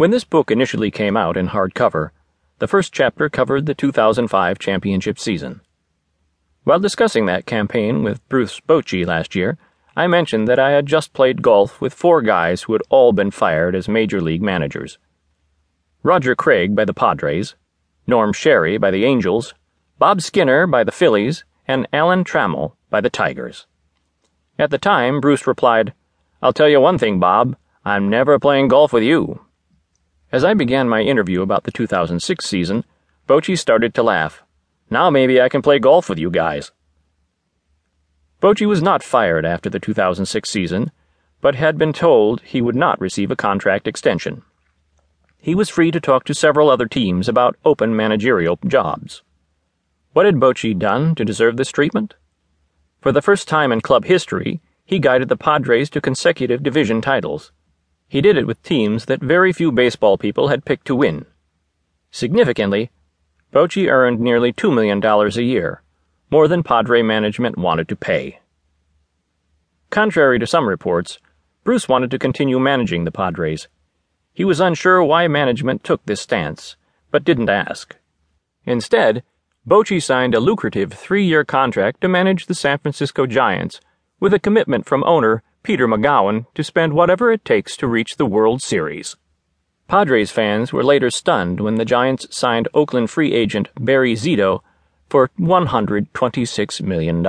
When this book initially came out in hardcover, the first chapter covered the 2005 championship season. While discussing that campaign with Bruce Bochy last year, I mentioned that I had just played golf with four guys who had all been fired as major league managers Roger Craig by the Padres, Norm Sherry by the Angels, Bob Skinner by the Phillies, and Alan Trammell by the Tigers. At the time, Bruce replied, I'll tell you one thing, Bob, I'm never playing golf with you. As I began my interview about the 2006 season, Bochy started to laugh. Now maybe I can play golf with you guys. Bochy was not fired after the 2006 season, but had been told he would not receive a contract extension. He was free to talk to several other teams about open managerial jobs. What had Bochy done to deserve this treatment? For the first time in club history, he guided the Padres to consecutive division titles. He did it with teams that very few baseball people had picked to win. Significantly, Bochy earned nearly $2 million a year, more than Padre management wanted to pay. Contrary to some reports, Bruce wanted to continue managing the Padres. He was unsure why management took this stance, but didn't ask. Instead, Bochy signed a lucrative three year contract to manage the San Francisco Giants, with a commitment from owner Peter Magowan to spend whatever it takes to reach the World Series. Padres fans were later stunned when the Giants signed Oakland free agent Barry Zito for $126 million.